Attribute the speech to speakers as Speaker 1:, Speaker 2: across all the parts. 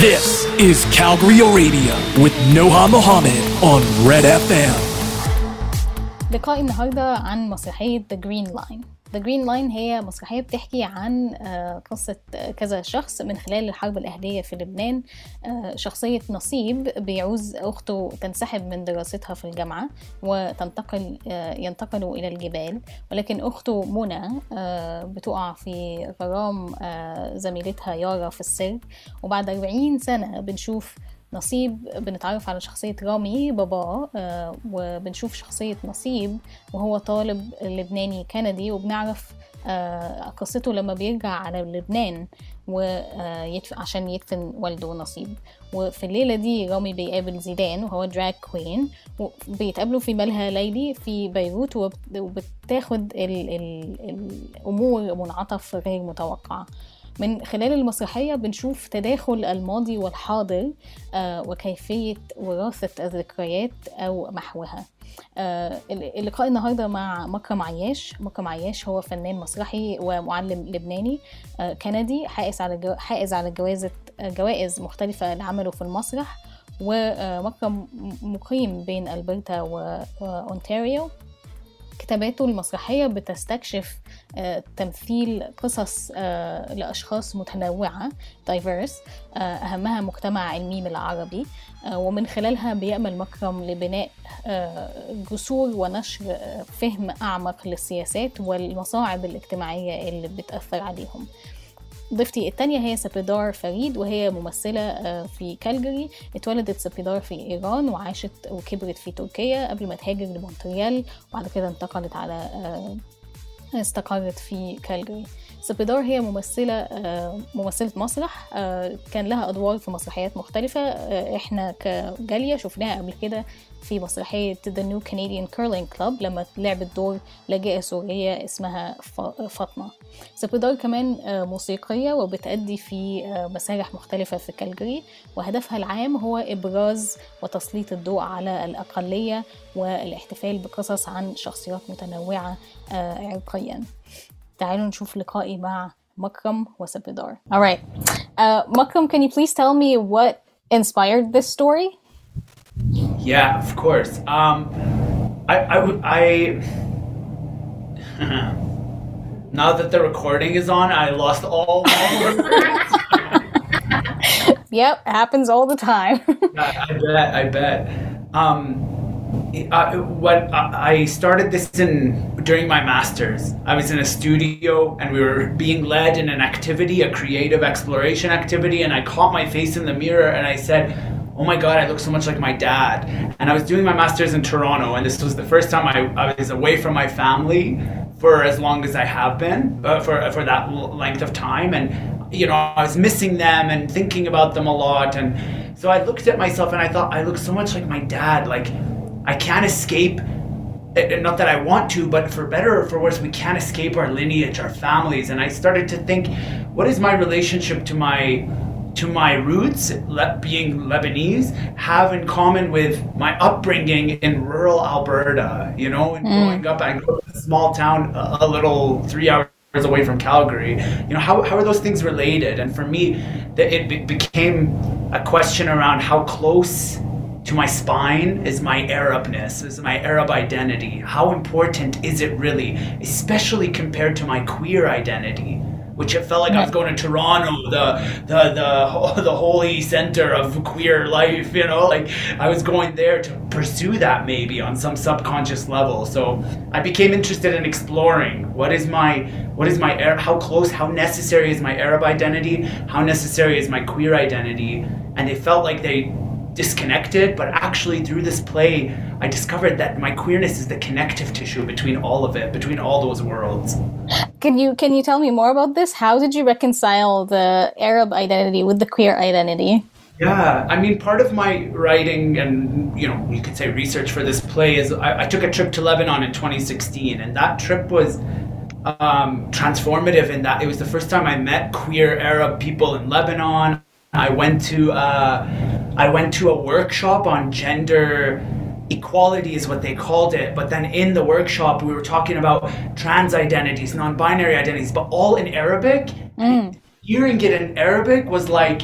Speaker 1: This is Calgary Radio with Noha Mohammed on Red FM.
Speaker 2: لقاء النهارده عن مسرحية The Green Line The Green Line هي مسرحية بتحكي عن آه، قصة كذا شخص من خلال الحرب الأهلية في لبنان. آه، شخصية نصيب بيعوز أخته تنسحب من دراستها في الجامعة وتنتقل آه، ينتقلوا إلى الجبال. ولكن أخته منى آه، بتقع في غرام آه، زميلتها يارا في السر وبعد 40 سنة بنشوف نصيب بنتعرف على شخصية رامي باباه آه، وبنشوف شخصية نصيب وهو طالب لبناني كندي وبنعرف آه، قصته لما بيرجع على لبنان ويدف... عشان يدفن والده نصيب وفي الليلة دي رامي بيقابل زيدان وهو دراج كوين وبيتقابلوا في ملهى ليلي في بيروت وبت... وبتاخد. ال... الأمور منعطف غير متوقع من خلال المسرحية بنشوف تداخل الماضي والحاضر آه، وكيفية وراثة الذكريات أو محوها آه، اللقاء النهارده مع مكرم عياش مكرم عياش هو فنان مسرحي ومعلم لبناني آه، كندي حائز على. حائز على جوائز جوائز مختلفة لعمله في المسرح ومكرم مقيم بين ألبرتا وأونتاريو كتاباته المسرحية بتستكشف آه، تمثيل قصص آه، لأشخاص متنوعة diverse آه، أهمها مجتمع علمي العربي ومن خلالها بيأمل مكرم لبناء جسور ونشر فهم أعمق للسياسات والمصاعب الاجتماعية اللي بتأثر عليهم. ضيفتي التانية هي سبيدار فريد وهي ممثلة آه، في كالجري اتولدت سبيدار في إيران وعاشت وكبرت في تركيا قبل ما تهاجر لمونتريال وبعد كده انتقلت على آه، استقرت في كالجري سبيدار هي ممثلة آه، ممثلة مسرح كان لها أدوار في مسرحيات مختلفة إحنا كجالية شفناها قبل كده في مسرحية The New Canadian Curling Club. لما لعبت دور لاجئة سورية اسمها فاطمة. سبيدار كمان آه، موسيقية وبتأدي في آه، مسارح مختلفة في كالجري وهدفها العام هو إبراز وتسليط الضوء على الأقلية والاحتفال بقصص عن شخصيات متنوعة آه، عرقيا تعالوا نشوف لقائي مع مكرم وسبيدار Alright uh, مكرم can you please tell me what inspired this story?
Speaker 3: Yeah, of course. Um, I, I, I now that the recording is on, I lost all.
Speaker 2: Yep, happens all the time.
Speaker 3: I, I bet. I bet. Um, I, what I started this in during my masters. I was in a studio and we were being led in an activity, a creative exploration activity, and I caught my face in the mirror and I said, "Oh my God, I look so much like my dad." And I was doing my masters in Toronto, and this was the first time I, I was away from my family for as long as I have been, uh, for for that length of time, and you know, I was missing them and thinking about them a lot. And so I looked at myself and I thought, I look so much like my dad. Like, I can't escape. eh, Not that I want to, but for better or for worse, we can't escape our lineage, our families. And I started to think, what is my relationship to my to my roots, le- being Lebanese, have in common with my upbringing in rural Alberta? You know, and mm. growing up, I grew up in a small town, a, a little three hours away from Calgary. You know, how, how are those things related? And for me, that it be- became a question around how close to my spine is my Arabness, is my Arab identity. How important is it really, especially compared to my queer identity? Which it felt like I was going to Toronto, the the the the holy center of queer life. You know, like I was going there to pursue that maybe on some subconscious level. So I became interested in exploring what is my what is my how close, how necessary is my Arab identity, how necessary is my queer identity, and they felt like they disconnected, but actually through this play, I discovered that my queerness is the connective tissue between all of it, between all those worlds.
Speaker 2: Can you can you tell me more about this? How did you reconcile the Arab identity with the queer identity?
Speaker 3: Yeah, I mean, part of my writing and, you know, you could say research for this play is I, I took a trip to Lebanon in 2016, and that trip was um, transformative in that it was the first time I met queer Arab people in Lebanon. I went to uh, I went to a workshop on gender equality is what they called it but then in the workshop we were talking about trans identities non-binary identities but all in arabic. Hearing it in arabic was like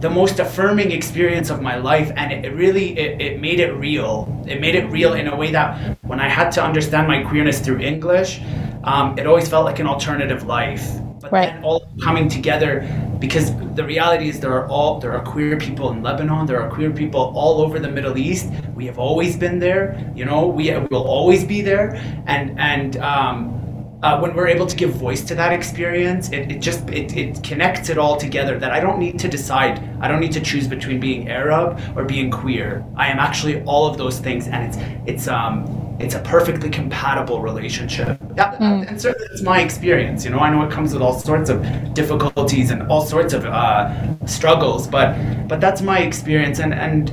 Speaker 3: the most affirming experience of my life and it, it really it, it made it real. It made it real in a way that when i had to understand my queerness through english um, it always felt like an alternative life but
Speaker 2: Right.
Speaker 3: then all coming together because the reality is there are all there are queer people in lebanon there are queer people all over the middle east we have always been there you know we will always be there and and um, uh, when we're able to give voice to that experience, it, it just it, it connects it all together. That I don't need to decide. I don't need to choose between being Arab or being queer. I am actually all of those things, and it's it's um it's a perfectly compatible relationship. That, And certainly it's my experience. You know, I know it comes with all sorts of difficulties and all sorts of uh, struggles, but but that's my experience, and and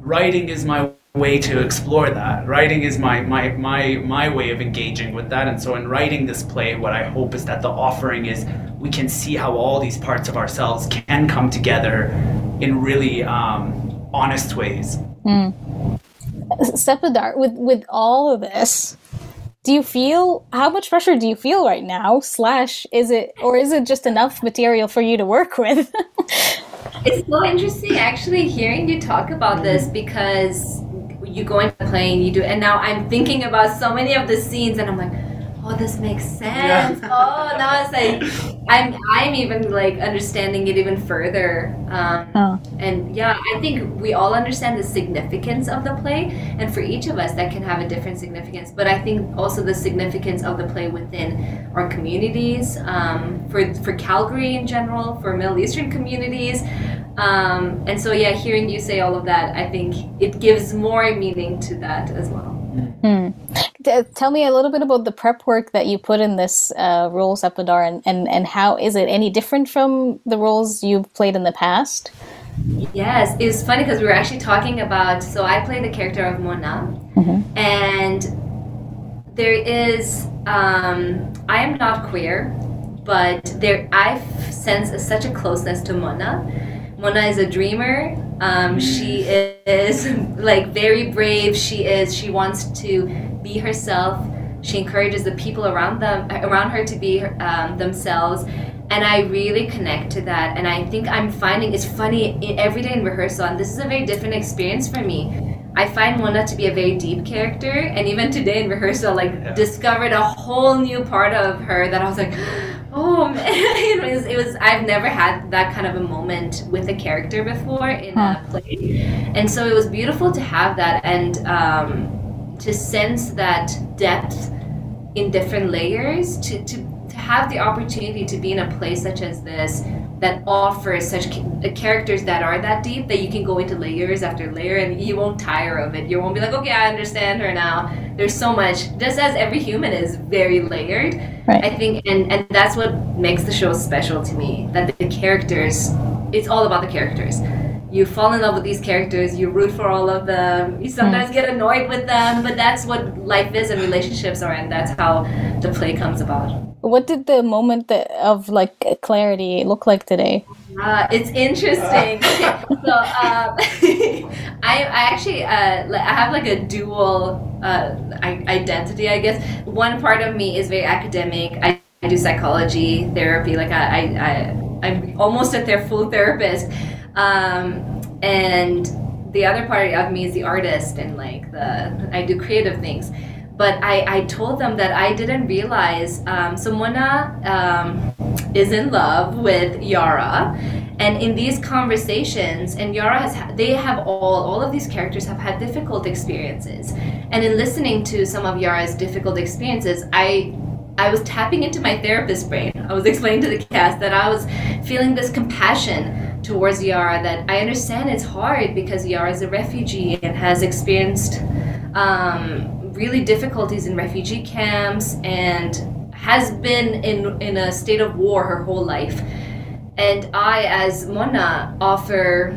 Speaker 3: writing is my way to explore that writing is my my my my way of engaging with that and so in writing this play what i hope is that the offering is we can see how all these parts of ourselves can come together in really um, honest ways
Speaker 2: Sepidar, with with all of this, do you feel how much pressure do you feel right now? Slash, is it or is it just enough material for you to work with?
Speaker 4: It's so interesting actually hearing you talk about this because you go into the plane, you do, and now I'm thinking about so many of the scenes, and I'm like, oh, this makes sense. Oh, now it's like I'm I'm even like understanding it even further. Um,
Speaker 2: Oh.
Speaker 4: And yeah, I think we all understand the significance of the play, and for each of us, that can have a different significance. But I think also the significance of the play within our communities, um, for for Calgary in general, for Middle Eastern communities, um, and so yeah, hearing you say all of that, I think it gives more meaning to that as well.
Speaker 2: T- Tell me a little bit about the prep work that you put in this uh, role, Sepidar, and, and and how is it any different from the roles you've played in the past?
Speaker 4: Yes, it was funny because we were actually talking about. So I play the character of Mona, and there is. Um, I am not queer, but there I sense a, such a closeness to Mona. Mona is a dreamer. Um, she is like very brave. She is. She wants to be herself. She encourages the people around them around her to be um, themselves, and I really connect to that. And I think I'm finding it's funny every day in rehearsal, and this is a very different experience for me. I find Mona to be a very deep character, and even today in rehearsal, like discovered a whole new part of her that I was like, oh man, it was, it was. I've never had that kind of a moment with a character before in a play, and so it was beautiful to have that and um, to sense that depth in different layers to, to, to have the opportunity to be in a place such as this that offers such ca- uh, characters that are that deep that you can go into layers after layer and you won't tire of it. You won't be like okay i understand her now. There's so much. Just as every human is very layered
Speaker 2: Right.
Speaker 4: i think and, and that's what makes the show special to me that the characters it's all about the characters you fall in love with these characters you root for all of them you sometimes get annoyed with them but that's what life is and relationships are and that's how the play comes about.
Speaker 2: What did the moment of like clarity look like today?
Speaker 4: uh, it's interesting. So um, I, I actually uh, I have like a dual uh, identity I guess. One part of me is very academic. I, I do psychology therapy. Like I, I, I I'm almost a full therapist um, and the other part of me is the artist and like the I do creative things. But I, I told them that I didn't realize um, um, is in love with Yara. And in these conversations and Yara has they have all all of these characters have had difficult experiences. And in listening to some of Yara's difficult experiences I I was tapping into my therapist brain. I was explaining to the cast that I was feeling this compassion towards Yara that I understand it's hard because Yara is a refugee and has experienced um, really difficulties in refugee camps and has been in, in a state of war her whole life. And I, as Mona, offer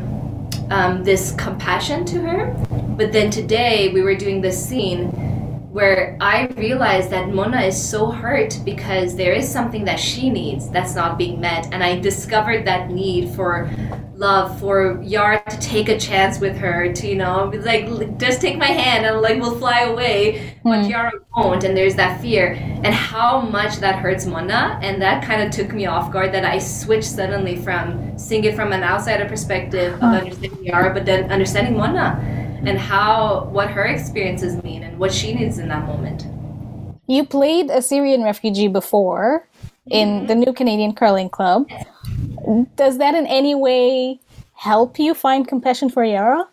Speaker 4: um, this compassion to her. But then today we were doing this scene where I realized that Mona is so hurt because there is something that she needs that's not being met. And I discovered that need for love, for Yara to take a chance with her, to, you know, be like, just take my hand and like we'll fly away. But hmm. Yara won't. And there's that fear. And how much that hurts Mona. And that kind of took me off guard that I switched suddenly from seeing it from an outsider perspective of understanding Yara, but then understanding Mona and how what her experiences mean and what she needs in that moment.
Speaker 2: You played a Syrian refugee before in the New Canadian Curling Club. Does that in any way help you find compassion for Yara?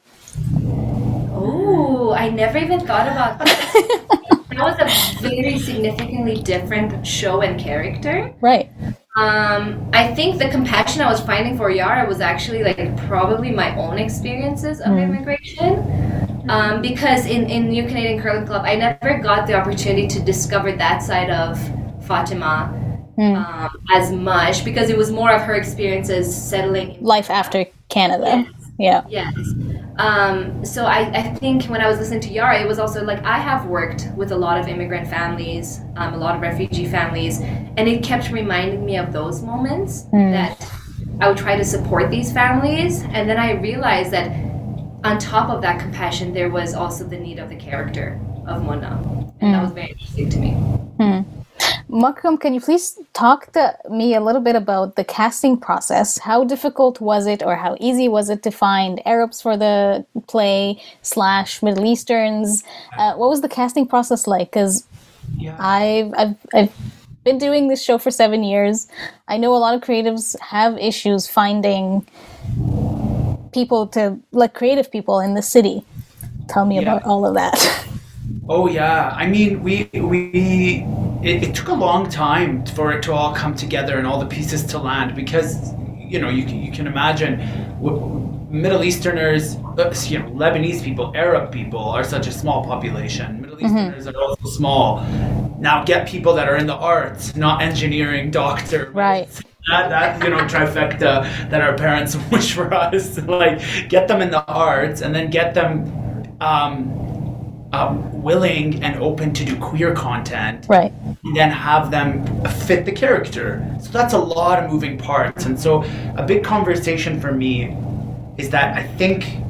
Speaker 4: Oh, I never even thought about that. that was a very significantly different show and character.
Speaker 2: Right.
Speaker 4: Um, I think the compassion I was finding for Yara was actually like probably my own experiences of immigration. Um, because in, in New Canadian Curling Club, I never got the opportunity to discover that side of Fatima um, as much because it was more of her experiences settling
Speaker 2: Life after Canada. Yeah.
Speaker 4: Yes. Um, so I, I think when I was listening to Yara, it was also like I have worked with a lot of immigrant families, um, a lot of refugee families, and it kept reminding me of those moments that I would try to support these families. And then I realized that on top of that compassion, there was also the need of the character of Mona. And that was very interesting to me.
Speaker 2: Makram, can you please talk to me a little bit about the casting process? How difficult was it, or how easy was it to find Arabs for the play slash Middle Easterns? Uh, what was the casting process like? Because
Speaker 3: Yeah.
Speaker 2: I've, I've I've been doing this show for seven years. I know a lot of creatives have issues finding people to like creative people in the city. Tell me
Speaker 3: Yeah.
Speaker 2: about all of that.
Speaker 3: Oh yeah, I mean we we it, it took a long time for it to all come together and all the pieces to land because you know you can, you can imagine Middle Easterners, uh, you know Lebanese people, Arab people are such a small population. Middle Easterners are also small. Now get people that are in the arts, not engineering, doctor,
Speaker 2: Right.
Speaker 3: that, that you know trifecta that our parents wish for us like get them in the arts and then get them um, um, willing and open to do queer content
Speaker 2: right.
Speaker 3: and then have them fit the character so that's a lot of moving parts and so a big conversation for me is that i think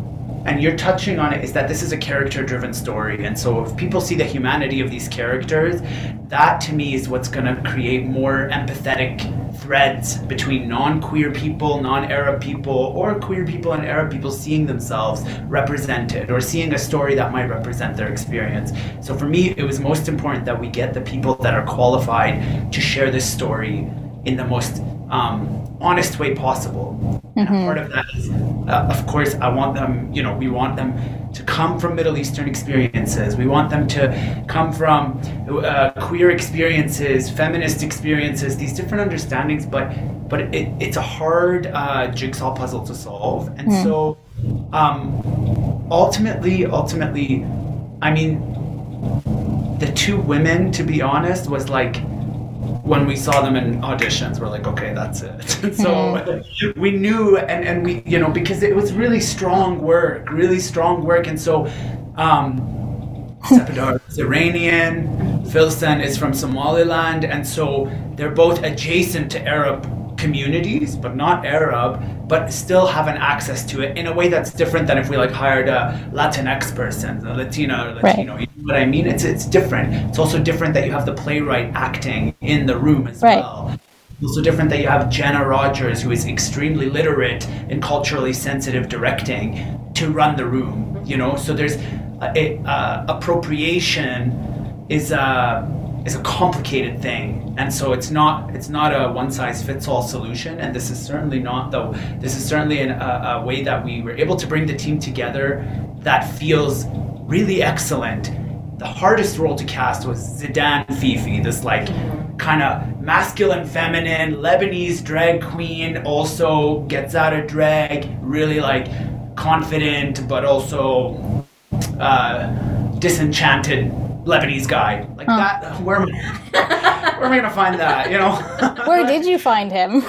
Speaker 3: and you're touching on it is that this is a character driven story. And so if people see the humanity of these characters that to me is what's going to create more empathetic threads between non-queer people non-arab people or queer people and arab people seeing themselves represented or seeing a story that might represent their experience. So for me it was most important that we get the people that are qualified to share this story in the most um, honest way possible. And part of that is, uh, of course, I want them, you know, we want them to come from Middle Eastern experiences. We want them to come from uh, queer experiences, feminist experiences, these different understandings. But but it, it's a hard uh, jigsaw puzzle to solve. And so um, ultimately, ultimately, I mean, the two women, to be honest, was like when we saw them in auditions, we're like, okay, that's it. so we knew, and, and we, you know, because it was really strong work, really strong work. And so, um, Sepidar is Iranian, Filson is from Somaliland, and so they're both adjacent to Arab communities, but not Arab, but still have an access to it in a way that's different than if we like hired a Latinx person, a Latina or Latino. You know what I mean? It's it's different. It's also different that you have the playwright acting in the room as
Speaker 2: Right.
Speaker 3: well. It's also different that you have Jenna Rodgers, who is extremely literate and culturally sensitive directing, to run the room. You know, so there's a, a, uh, appropriation is a is a complicated thing, and so it's not it's not a one size fits all solution. And this is certainly not though. This is certainly an, a, a way that we were able to bring the team together that feels really excellent. The hardest role to cast was Zidane Fifi, this like kind of masculine, feminine Lebanese drag queen. Also gets out of drag, really like confident, but also uh, disenchanted Lebanese guy. Like that. Where am I? Where am I gonna find that? You know.
Speaker 2: Where did you find him?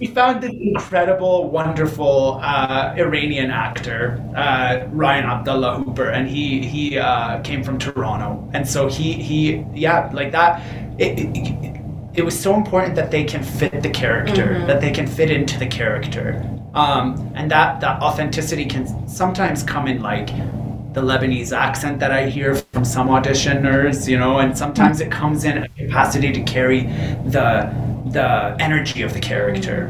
Speaker 3: we found this incredible, wonderful uh, Iranian actor, uh, Ryan Abdullah Hooper, and he he uh, came from Toronto, and so he he yeah like that. It, it, it was so important that they can fit the character, mm-hmm. that they can fit into the character, um, and that that authenticity can sometimes come in like the Lebanese accent that I hear from some auditioners, you know, and sometimes it comes in a capacity to carry the the energy of the character.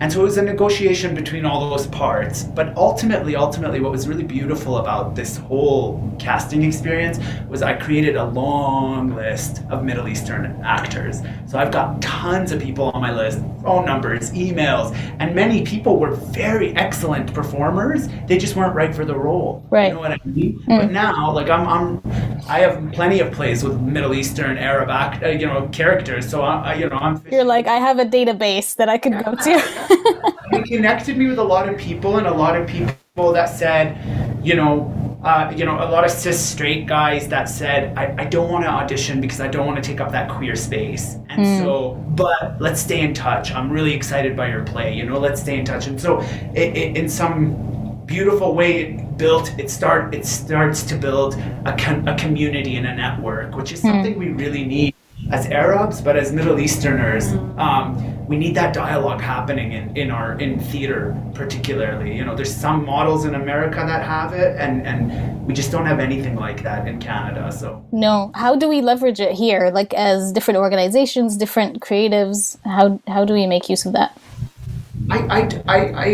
Speaker 3: And so it was a negotiation between all those parts. But ultimately, ultimately, what was really beautiful about this whole casting experience was I created a long list of Middle Eastern actors. So I've got tons of people on my list, phone numbers, emails, and many people were very excellent performers. They just weren't right for the role.
Speaker 2: Right.
Speaker 3: You know what I mean? Mm. But now, like I'm, I'm, I have plenty of plays with Middle Eastern, Arab, act, uh, you know, characters. So I, you know, I'm.
Speaker 2: You're like I have a database that I could go to.
Speaker 3: it connected me with a lot of people and a lot of people that said, you know, uh, you know, a lot of cis straight guys that said, I, I don't want to audition because I don't want to take up that queer space. And mm. so, but let's stay in touch. I'm really excited by your play, you know, let's stay in touch. And so, it, it, in some beautiful way, it built, it, start, it starts to build a, a community and a network, which is hmm. something mm. we really need as Arabs, but as Middle Easterners, um, we need that dialogue happening in, in our in theater particularly. You know, there's some models in America that have it, and and we just don't have anything like that in Canada. So
Speaker 2: no, how do we leverage it here? Like as different organizations, different creatives, how how do we make use of that?
Speaker 3: I I, I, I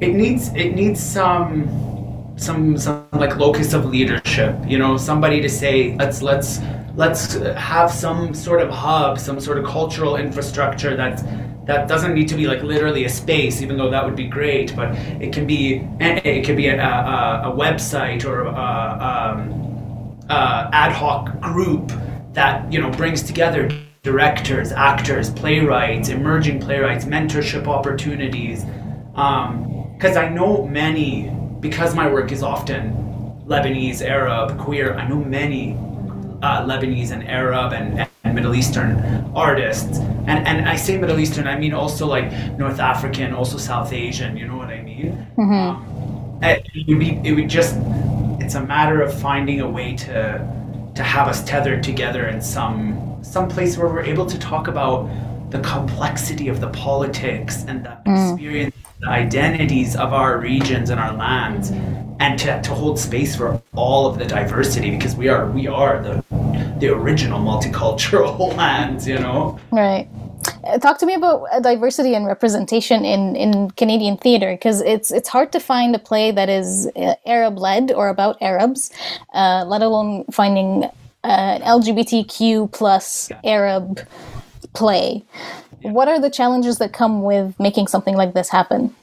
Speaker 3: it needs it needs some some some like locus of leadership. You know, somebody to say let's let's let's have some sort of hub, some sort of cultural infrastructure that's that doesn't need to be like literally a space, even though that would be great. But it can be it could be a, a, a website or a, um, a ad hoc group that you know brings together directors, actors, playwrights, emerging playwrights, mentorship opportunities. Because um, I know many, because my work is often Lebanese, Arab, queer. I know many uh, Lebanese and Arab and, and, Middle Eastern artists. And, and I say Middle Eastern, I mean also like North African, also South Asian, you know what I mean? Mm-hmm. Um, it, would be, it would just, it's a matter of finding a way to, to have us tethered together in some, some place where we're able to talk about the complexity of the politics and the mm. experience, the identities of our regions and our lands. And to, to hold space for all of the diversity because we are we are the the original multicultural lands you know
Speaker 2: right uh, talk to me about uh, diversity and representation in, in Canadian theater because it's it's hard to find a play that is uh, Arab led or about Arabs, uh, let alone finding an LGBTQ plus Arab play. Yeah. What are the challenges that come with making something like this happen?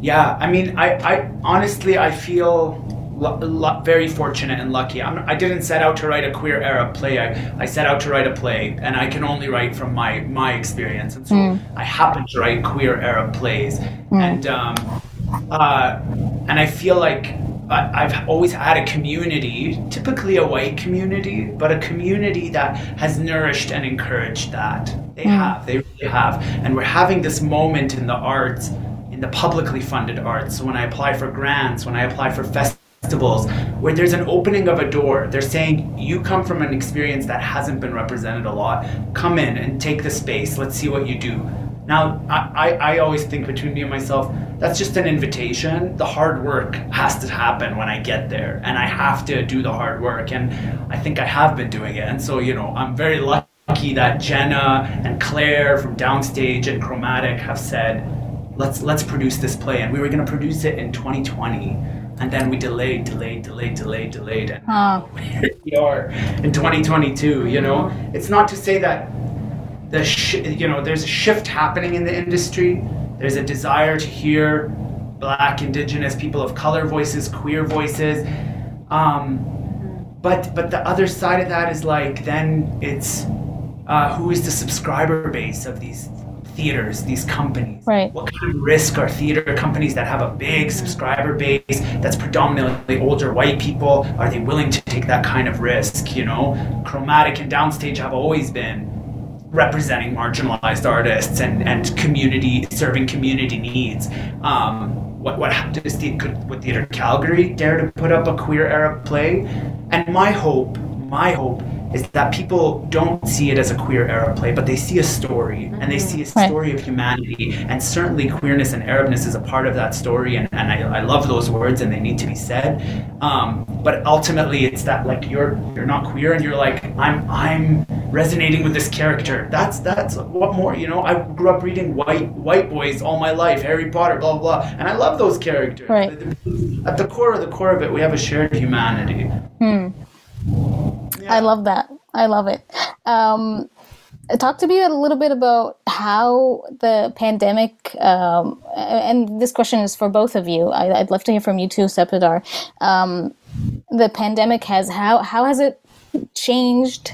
Speaker 3: Yeah, I mean, I, I honestly, I feel lo- lo- very fortunate and lucky. I'm, I did not set out to write a queer Arab play. I, I set out to write a play, and I can only write from my my experience. And so mm. I happen to write queer Arab plays, mm. and um, uh, and I feel like I've always had a community, typically a white community, but a community that has nourished and encouraged that. They mm. have, they really have. And we're having this moment in the arts in the publicly funded arts. When I apply for grants, when I apply for festivals, where there's an opening of a door, they're saying, you come from an experience that hasn't been represented a lot. Come in and take the space. Let's see what you do. Now, I, I, I always think between me and myself, that's just an invitation. The hard work has to happen when I get there, and I have to do the hard work. And I think I have been doing it. And so, you know, I'm very lucky that Jenna and Claire from Downstage and Chromatic have said, let's let's produce this play. And we were going to produce it in 2020 and then we delayed delayed delayed delayed delayed. And oh. here we are in 2022 you know? It's not to say that the sh- you know there's a shift happening in the industry. There's a desire to hear black indigenous people of color voices queer voices. Um, but but the other side of that is like then it's uh, who is the subscriber base of these theaters, these companies?
Speaker 2: Right.
Speaker 3: What kind of risk are theater companies that have a big subscriber base that's predominantly older white people? Are they willing to take that kind of risk? You know, Chromatic and Downstage have always been representing marginalized artists and, and community serving community needs. Um, what what does the could would Theatre Calgary dare to put up a queer Arab play? And my hope, my hope is that people don't see it as a queer Arab play, but they see a story and they see a
Speaker 2: Right.
Speaker 3: story of humanity. And certainly queerness and Arabness is a part of that story. And, and I, I love those words and they need to be said. Um, but ultimately it's that like you're you're not queer and you're like, I'm I'm resonating with this character. That's that's what more, you know, I grew up reading white white boys all my life, Harry Potter, blah blah blah. And I love those characters.
Speaker 2: Right.
Speaker 3: At the core of the core of it, we have a shared humanity.
Speaker 2: I love that. I love it. Um, talk to me a little bit about how the pandemic, um, and this question is for both of you. I, I'd love to hear from you too, Sepidar. Um, the pandemic has how how has it changed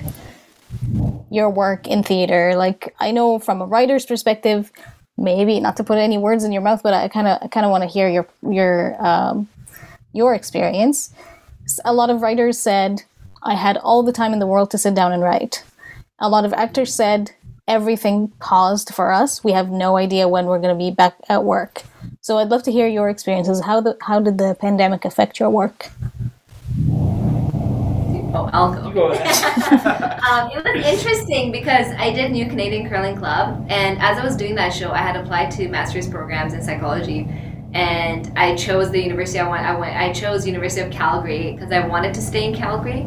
Speaker 2: your work in theater? Like I know from a writer's perspective, maybe not to put any words in your mouth, but I kind of kind of want to hear your your um, your experience. a lot of writers said, I had all the time in the world to sit down and write. A lot of actors said, everything paused for us. We have no idea when we're going to be back at work. So I'd love to hear your experiences. How the how did the pandemic affect your work?
Speaker 4: Oh, I'll go.
Speaker 3: Go ahead.
Speaker 4: um, it was interesting because I did New Canadian Curling Club, and as I was doing that show, I had applied to master's programs in psychology, and I chose the university I went. I went. I chose University of Calgary because I wanted to stay in Calgary,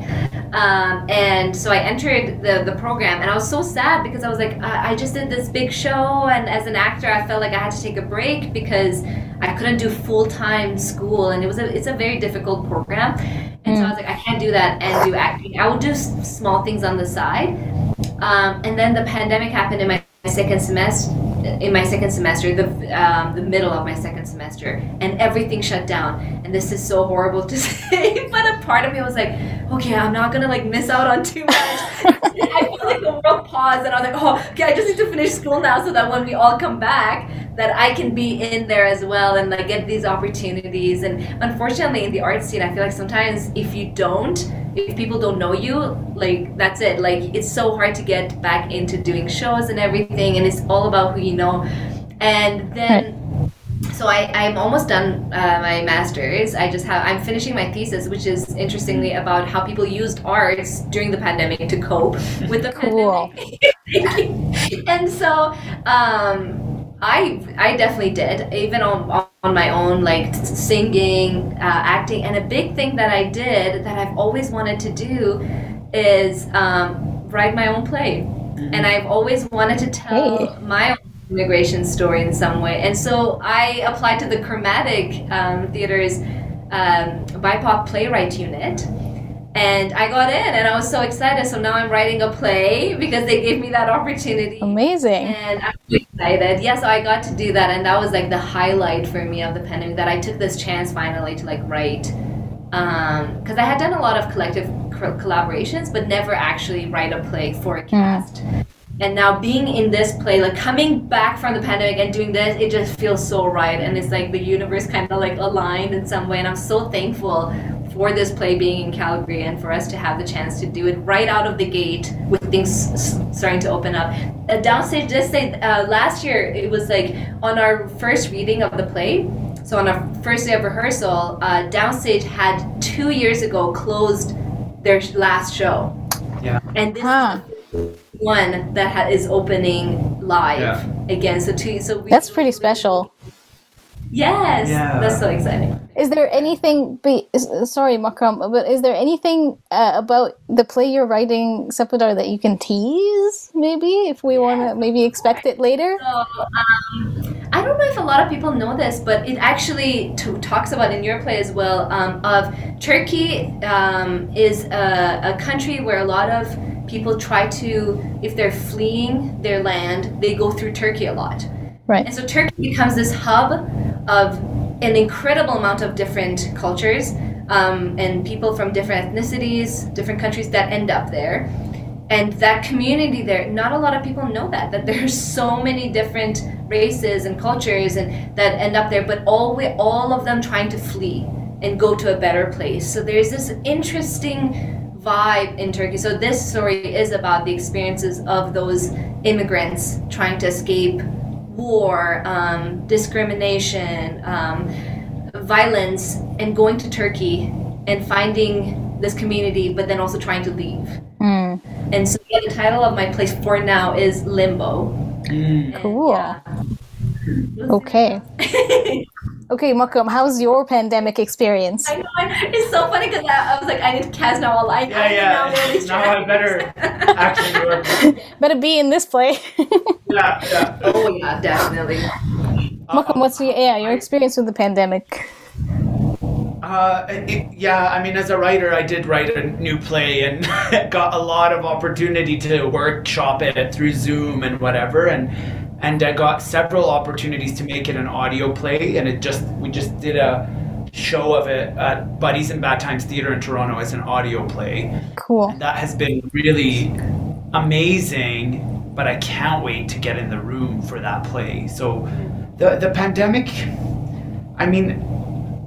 Speaker 4: um, and so I entered the the program, and I was so sad because I was like, I, I just did this big show, and as an actor, I felt like I had to take a break because I couldn't do full time school, and it was a it's a very difficult program. And so I was like, I can't do that and do acting. I would do small things on the side. Um, and then the pandemic happened in my second semester. In my second semester, the um, the middle of my second semester, and everything shut down. And this is so horrible to say, but a part of me was like, okay, I'm not gonna like miss out on too much. I feel like the world paused, and I was like, oh, okay, I just need to finish school now, so that when we all come back, that I can be in there as well and like get these opportunities. And unfortunately, in the art scene, I feel like sometimes if you don't, if people don't know you, like that's it. Like it's so hard to get back into doing shows and everything, and it's all about who you know. And then. So I, I'm almost done uh, my master's. I just have I'm finishing my thesis, which is interestingly about how people used arts during the pandemic to cope with the
Speaker 2: Cool.
Speaker 4: pandemic. and so um, I I definitely did, even on on my own, like singing, uh, acting, and a big thing that I did that I've always wanted to do is um, write my own play, and I've always wanted to tell
Speaker 2: Hey.
Speaker 4: my own immigration story in some way, and so I applied to the Chromatic um, Theater's um, BIPOC playwright unit. And I got in, and I was so excited. So now I'm writing a play because they gave me that opportunity.
Speaker 2: Amazing.
Speaker 4: And I'm excited. Yeah, so I got to do that, and that was like the highlight for me of the pandemic. That I took this chance finally to like write, um, because I had done a lot of collective co- collaborations, but never actually write a play for a mm. cast. And now being in this play, like coming back from the pandemic and doing this, it just feels so right. And it's like the universe kind of like aligned in some way. And I'm so thankful for this play being in Calgary and for us to have the chance to do it right out of the gate with things starting to open up. Uh, downstage, just say uh, last year it was like on our first reading of the play. So on our first day of rehearsal, uh, Downstage had two years ago closed their last show,
Speaker 3: Yeah.
Speaker 4: and this
Speaker 2: Huh.
Speaker 4: is one that ha- is opening live
Speaker 3: Yeah.
Speaker 4: again. So two, so we
Speaker 2: That's pretty special.
Speaker 4: Yes,
Speaker 3: Yeah.
Speaker 4: that's so exciting.
Speaker 2: Is there anything? Be, sorry, Makram, but is there anything uh, about the play you're writing, Sepidar, that you can tease? Maybe if we want to, maybe expect it later.
Speaker 4: So, um, I don't know if a lot of people know this, but it actually t- talks about in your play as well. Um, of Turkey um, is a, a country where a lot of people try to, if they're fleeing their land, they go through Turkey a lot.
Speaker 2: Right.
Speaker 4: And so Turkey becomes this hub of an incredible amount of different cultures um, and people from different ethnicities, different countries that end up there. And that community there, not a lot of people know that, that there's so many different races and cultures and that end up there, but all, we, all of them trying to flee and go to a better place. So there's this interesting vibe in Turkey. So this story is about the experiences of those immigrants trying to escape war, um, discrimination, um, violence, and going to Turkey and finding this community, but then also trying to leave.
Speaker 2: Mm,
Speaker 4: And so yeah, the title of my place for now is Limbo. And,
Speaker 2: Cool.
Speaker 4: yeah.
Speaker 2: okay. Okay, Makram, how's your pandemic experience?
Speaker 4: I know. It's so funny because I, I was like, I need to cast now. I,
Speaker 3: Yeah,
Speaker 4: I
Speaker 3: yeah.
Speaker 4: Now, really
Speaker 3: Now I better actually work.
Speaker 2: Better be in this play.
Speaker 3: Yeah, yeah.
Speaker 4: oh yeah, definitely.
Speaker 2: Makram, what's your yeah your experience with the pandemic?
Speaker 3: Uh, it, yeah, I mean, as a writer, I did write a new play and got a lot of opportunity to workshop it through Zoom and whatever, and and I got several opportunities to make it an audio play, and it just we just did a show of it at Buddies in Bad Times Theater in Toronto as an audio play.
Speaker 2: Cool.
Speaker 3: And that has been really amazing, but I can't wait to get in the room for that play. So the the pandemic I mean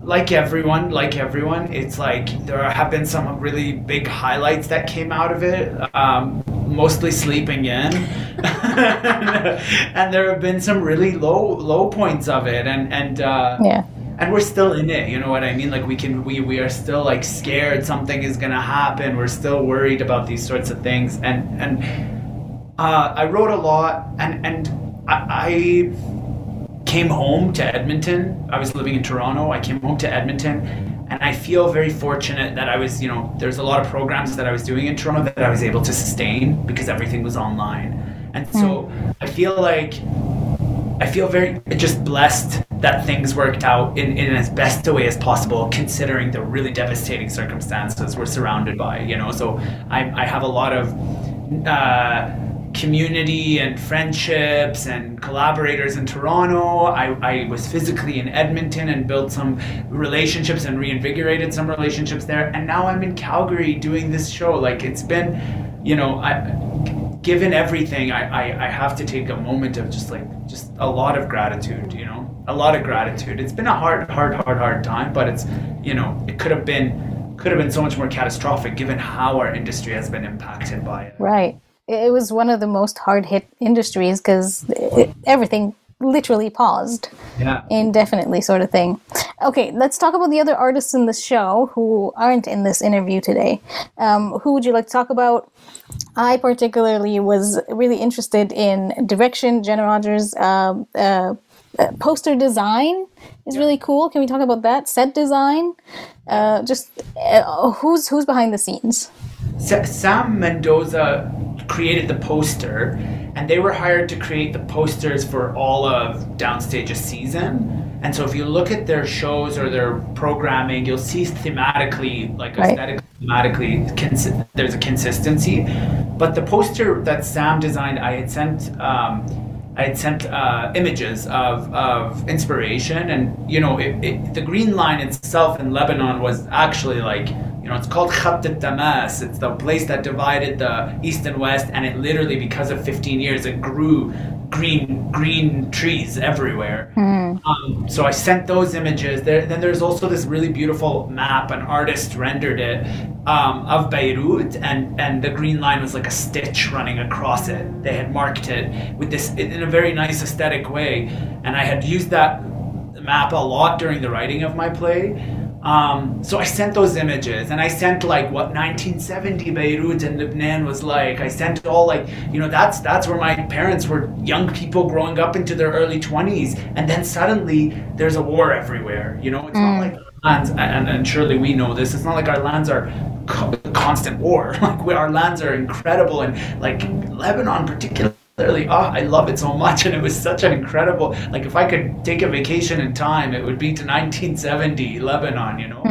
Speaker 3: like everyone, like everyone, it's like there have been some really big highlights that came out of it. Um, mostly sleeping in, and there have been some really low low points of it, and and uh,
Speaker 2: Yeah.
Speaker 3: And we're still in it you know what i mean? Like we can we we are still like scared something is gonna happen. We're still worried about these sorts of things. And and uh, i wrote a lot and and I, I came home to edmonton. I was living in toronto. I came home to edmonton and i feel very fortunate that i was you know there's a lot of programs that i was doing in toronto that i was able to sustain because everything was online. And so i feel like I feel very just blessed that things worked out in, in as best a way as possible, considering the really devastating circumstances we're surrounded by. You know, so I, I have a lot of uh, community and friendships and collaborators in Toronto. I, I was physically in Edmonton and built some relationships and reinvigorated some relationships there. And now I'm in Calgary doing this show. Like it's been, you know, I given everything, I, I, I have to take a moment of just like just a lot of gratitude, you know, a lot of gratitude. It's been a hard, hard, hard, hard time, but it's you know, it could have been could have been so much more catastrophic given how our industry has been impacted by it.
Speaker 2: Right. It was one of the most hard hit industries because everything literally paused
Speaker 3: Yeah.
Speaker 2: indefinitely, sort of thing. Okay, let's talk about the other artists in the show who aren't in this interview today. Um, who would you like to talk about? I particularly was really interested in direction. Jenna Rodgers' um uh, uh, poster design is really cool. Can we talk about that? Set design. Uh, just uh, who's who's behind the scenes?
Speaker 3: Sa- Sam Mendoza created the poster, and they were hired to create the posters for all of Downstage's season. And so, if you look at their shows or their programming, you'll see thematically, like
Speaker 2: Right.
Speaker 3: aesthetically, thematically, consi- there's a consistency. But the poster that Sam designed, I had sent. Um, I had sent uh, images of, of inspiration, and you know, it, it, the Green Line itself in Lebanon was actually like, you know, it's called Khatt al-Tamas. It's the place that divided the east and west, and it literally, because of 15 years, it grew green green trees everywhere. Um, so I sent those images. There, then there's also this really beautiful map. An artist rendered it um, of Beirut, and and the green line was like a stitch running across it. They had marked it with this in a very nice aesthetic way, and I had used that map a lot during the writing of my play. Um, so I sent those images, and I sent like what 1970 Beirut and Lebanon was like. I sent all like you know that's that's where my parents were young people growing up into their early 20s, and then suddenly there's a war everywhere. You know, it's not like lands, and, and surely we know this. It's not like our lands are co- constant war. Like we, our lands are incredible, and like Lebanon particularly literally oh i love it so much and it was such an incredible like if i could take a vacation in time it would be to 1970 lebanon you know?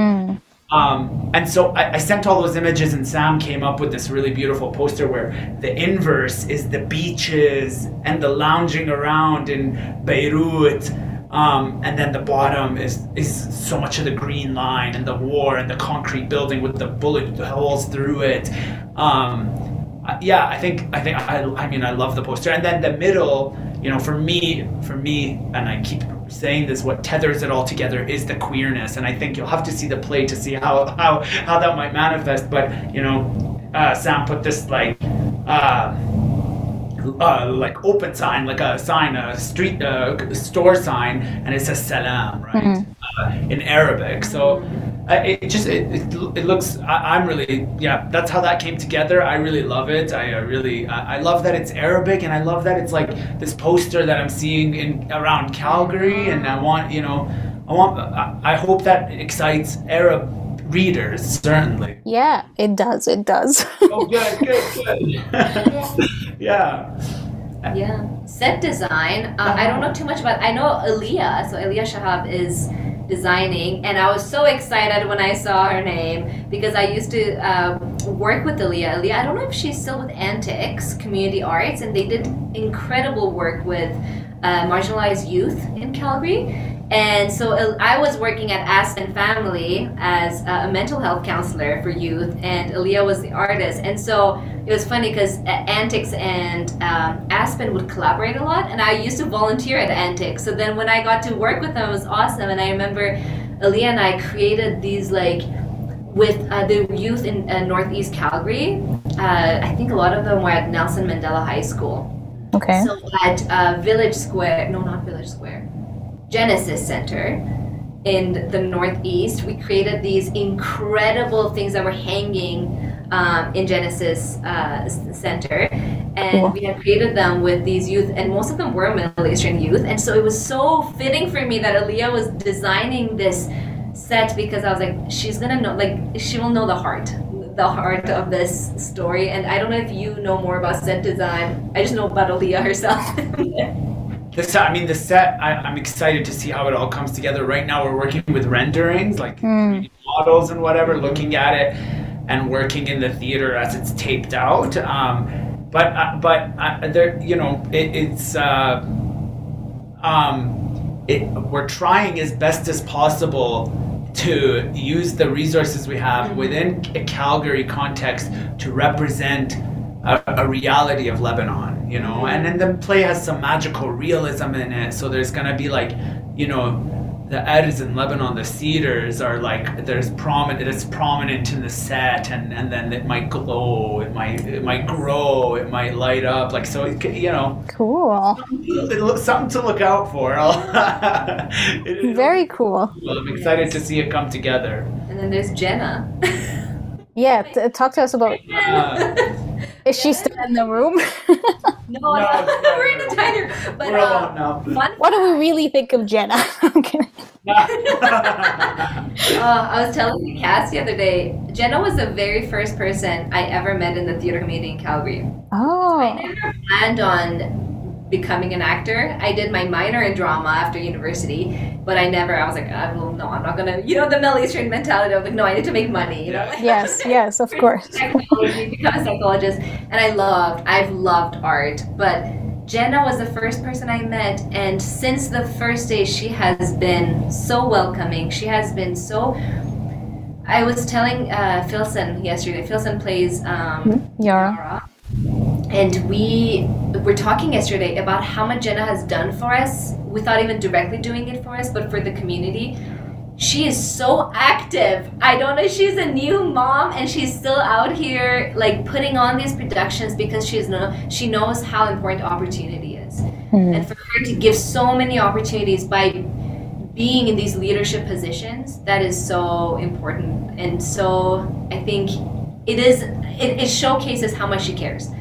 Speaker 3: Um, and so I, I sent all those images and sam came up with this really beautiful poster where the inverse is the beaches and the lounging around in beirut um, and then the bottom is is so much of the green line and the war and the concrete building with the bullet holes through it. Um, yeah, I think I think I, I mean I love the poster, and then the middle, you know, for me, for me, and I keep saying this, what tethers it all together is the queerness, and I think you'll have to see the play to see how how how that might manifest. But you know, uh, Sam put this like. Uh, uh, like open sign, like a sign, a street uh, store sign, and it says salam, right,
Speaker 2: Mm-hmm.
Speaker 3: uh, in Arabic. So it, it just it, it, it looks. I, I'm really yeah. That's how that came together. I really love it. I uh, really I, I love that it's Arabic, and I love that it's like this poster that I'm seeing in around Calgary, and I want you know, I want. I, I hope that excites Arab readers certainly.
Speaker 2: Yeah, it does. It does.
Speaker 3: Oh, good, good, good. yeah.
Speaker 4: Yeah. Set design. Uh, I don't know too much about. I know Aliyah. So Aliyah Shahab is designing, and I was so excited when I saw her name because I used to uh, work with Aliyah. Aliyah. I don't know if she's still with Antyx Community Arts, and they did incredible work with uh, marginalized youth in Calgary. And so uh, I was working at Aspen Family as a mental health counselor for youth, and Aaliyah was the artist. And so it was funny because Antyx and um, Aspen would collaborate a lot, and I used to volunteer at Antyx. So then when I got to work with them, it was awesome. And I remember Aaliyah and I created these like with uh, the youth in uh, Northeast Calgary. Uh, I think a lot of them were at Nelson Mandela High School.
Speaker 2: okay.
Speaker 4: So at uh, Village Square, no, not Village Square, Genesis Center in the Northeast, we created these incredible things that were hanging um, in Genesis uh, Center. And
Speaker 2: Cool.
Speaker 4: we had created them with these youth, and most of them were Middle Eastern youth. And so it was so fitting for me that Aaliyah was designing this set because I was like, she's gonna know, like, she will know the heart, the heart of this story. And I don't know if you know more about set design. I just know about Aaliyah herself.
Speaker 3: The set, I mean, the set, I, I'm excited to see how it all comes together. Right now, we're working with renderings, like 3D models and whatever, looking at it and working in the theater as it's taped out. Um, but, uh, but uh, there, you know, it, it's, uh, um, it, we're trying as best as possible to use the resources we have within a Calgary context to represent a, a reality of Lebanon, you know, and then the play has some magical realism in it. So there's gonna be like, you know, the Eds in Lebanon, the cedars are like there's prominent. It's prominent in the set, and, and then it might glow, it might it might grow, it might light up. Like so, it, you know,
Speaker 2: Cool.
Speaker 3: it looks something to look out for. It- it-
Speaker 2: Very cool.
Speaker 3: Well, I'm excited to see it come together.
Speaker 4: and then there's Jenna.
Speaker 2: Yeah, t- talk to us about.
Speaker 3: Uh,
Speaker 2: Is she still in the room?
Speaker 4: no,
Speaker 3: no,
Speaker 4: we're in a diner. But
Speaker 3: we're
Speaker 4: uh,
Speaker 3: alone now.
Speaker 4: fun
Speaker 2: what do we really think of Jenna? okay.
Speaker 4: Uh, I was telling the cast the other day, Jenna was the very first person I ever met in the theater community in Calgary.
Speaker 2: Oh.
Speaker 4: I never planned on becoming an actor. I did my minor in drama after university, but I never, I was like, I will, no, I'm not gonna, you know, the Middle Eastern mentality. Was like, no, I need to make money, you know?
Speaker 3: Yeah.
Speaker 2: Yes, yes, of course.
Speaker 4: Psychology, become a psychologist. And I loved, I've loved art, but Jenna was the first person I met, and since the first day, she has been so welcoming. She has been so. I was telling uh, Philson yesterday. Philson plays um,
Speaker 2: Yara.
Speaker 4: Yara. And we were talking yesterday about how much Jenna has done for us without even directly doing it for us, but for the community. She is so active. I don't know. She's a new mom and she's still out here like putting on these productions because she's no she knows how important opportunity is. Hmm. And for her to give so many opportunities by being in these leadership positions, that is so important. And so I think it is it, it showcases how much she cares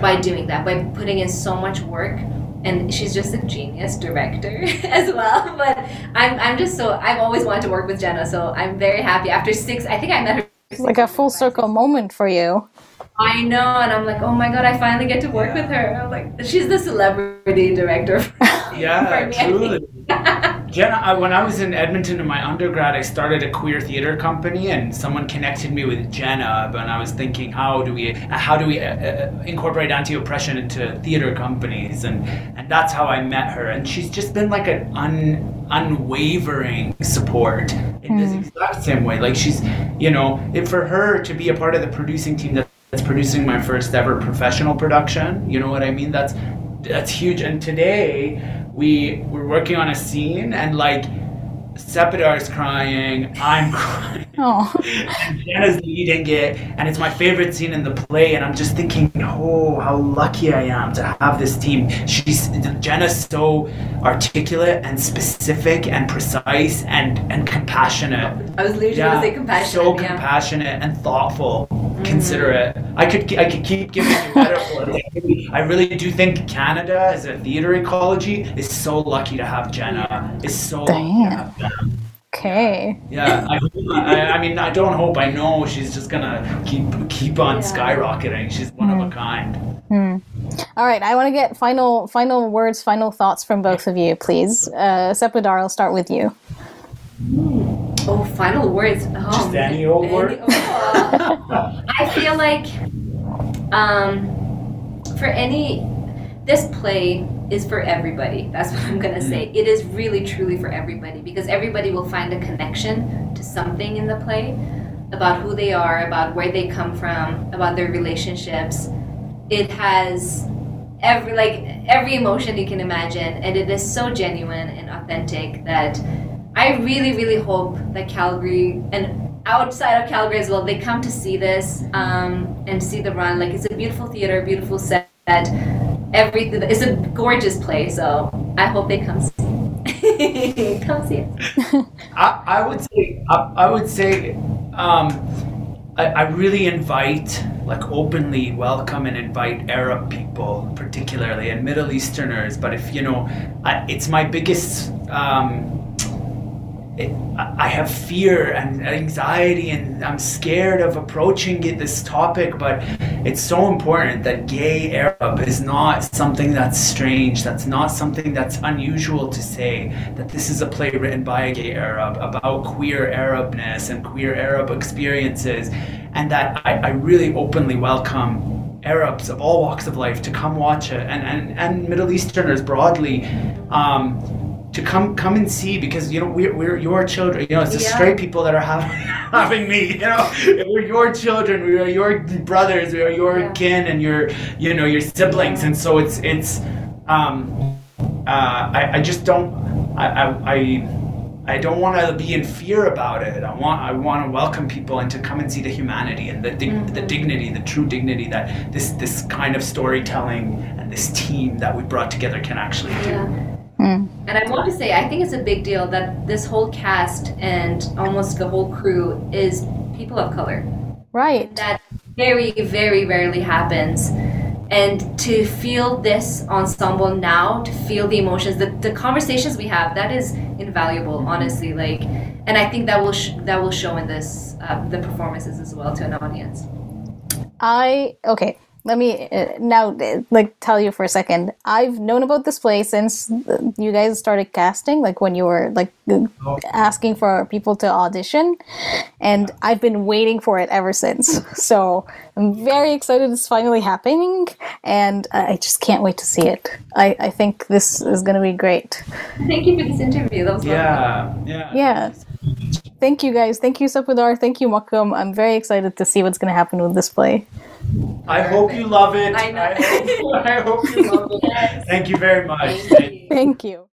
Speaker 4: by doing that, by putting in so much work. And she's just a genius director as well. But I'm, I'm just so I've always wanted to work with Jenna, so I'm very happy. After six, I think I met her.
Speaker 2: Like a full circle moment for you.
Speaker 4: I know, and I'm like, oh my god, I finally get to work with her. I'm like, she's the celebrity director. For,
Speaker 3: Yeah,
Speaker 4: for
Speaker 3: truly. Jenna, I, when I was in Edmonton in my undergrad, I started a queer theater company, and someone connected me with Jenna. And I was thinking, how do we, how do we uh, uh, incorporate anti-oppression into theater companies? And and that's how I met her. And she's just been like an un, unwavering support in this exact same way. Like she's, you know, it, for her to be a part of the producing team that, that's producing my first ever professional production. You know what I mean? That's that's huge. And today we we're working on a scene and like Sepidar's crying, I'm crying.
Speaker 2: Oh.
Speaker 3: and Jenna's leading it, and it's my favorite scene in the play. And I'm just thinking, oh, how lucky I am to have this team. She's Jenna's so articulate and specific and precise and and compassionate.
Speaker 4: I was literally gonna say compassionate.
Speaker 3: So
Speaker 4: yeah.
Speaker 3: compassionate and thoughtful, considerate. I could I could keep giving you metaphors. I really do think Canada as a theater ecology is so lucky to have Jenna. Is so lucky to
Speaker 2: Damn.
Speaker 3: have Jenna.
Speaker 2: Okay.
Speaker 3: Yeah, I, I, I mean, I don't hope. I know she's just gonna keep keep on
Speaker 4: Yeah.
Speaker 3: skyrocketing. She's one of a hmm. kind. Hmm.
Speaker 2: All right. I want to get final final words, final thoughts from both of you, please. Uh, Sepidar, I'll start with you. Hmm.
Speaker 4: Oh, final words. Oh,
Speaker 3: Just any old
Speaker 4: any-
Speaker 3: word?
Speaker 4: oh. I feel like um, for any, this play is for everybody. That's what I'm gonna say. It is really, truly for everybody because everybody will find a connection to something in the play about who they are, about where they come from, about their relationships. It has every like every emotion you can imagine and it is so genuine and authentic that i really really hope that calgary and outside of calgary as well they come to see this um, and see the run. Like it's a beautiful theater beautiful set. Everything it's a gorgeous play so i hope they come see come see it.
Speaker 3: I, I would say I, I would say um, I, I really invite like openly welcome and invite Arab people particularly and Middle Easterners. But if you know I, it's my biggest um, it, I have fear and anxiety, and I'm scared of approaching it, this topic. But it's so important that gay Arab is not something that's strange. That's not something that's unusual to say. That this is a play written by a gay Arab about queer Arabness and queer Arab experiences, and that I, I really openly welcome Arabs of all walks of life to come watch it, and and, and Middle Easterners broadly. Um, to come come and see because you know we're, we're your children you know it's the
Speaker 4: Yeah.
Speaker 3: straight people that are having having me you know we're your children we are your brothers we are your
Speaker 4: Yeah.
Speaker 3: kin and your you know your siblings and so it's it's um uh I, I just don't I I, I I don't want to be in fear about it. I want I want to welcome people and to come and see the humanity and the dig- the dignity, the true dignity that this this kind of storytelling and this team that we brought together can actually do.
Speaker 4: Yeah. And I want to say, I think it's a big deal that this whole cast and almost the whole crew is people of color.
Speaker 2: Right.
Speaker 4: That very, very rarely happens. And to feel this ensemble now, to feel the emotions, the, the conversations we have, that is invaluable, honestly. Like, and I think that will sh- that will show in this uh, the performances as well to an audience.
Speaker 2: I okay. Let me uh, now uh, like tell you for a second. I've known about this play since uh, you guys started casting, like when you were like uh, asking for people to audition, and I've been waiting for it ever since. So I'm very excited it's finally happening, and I just can't wait to see it. I, I think this is going to be great.
Speaker 4: Thank you for this interview. That was wonderful.
Speaker 3: Yeah, yeah.
Speaker 2: Yeah. Thank you guys. Thank you, Sepidar. Thank you, Makram. I'm very excited to see what's going to happen with this play.
Speaker 3: I hope you love it.
Speaker 4: I know.
Speaker 3: I hope, I hope you love it.
Speaker 4: Yes.
Speaker 3: Thank you very much.
Speaker 4: Thank you.
Speaker 2: Thank you.